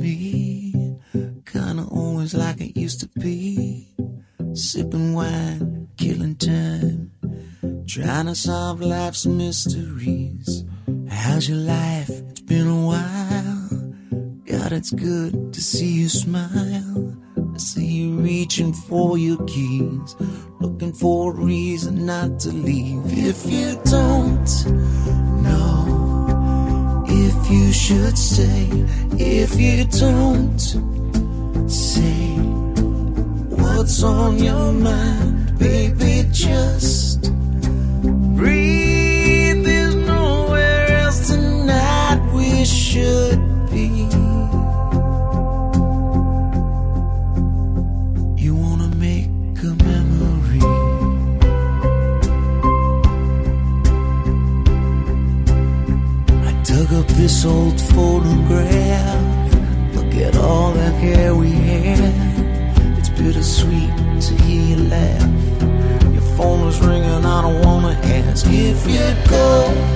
me. Kinda always like it used to be. Sipping wine, killing time. Trying to solve life's mysteries. How's your life? It's been a while. God, it's good to see you smile. I see you reaching for your keys. Looking for a reason not to leave. If you don't you should stay, if you don't say what's on your mind, baby, just this old photograph. Look at all the hair we had. It's bittersweet to hear you laugh. Your phone is ringing, I don't wanna ask if you'd go.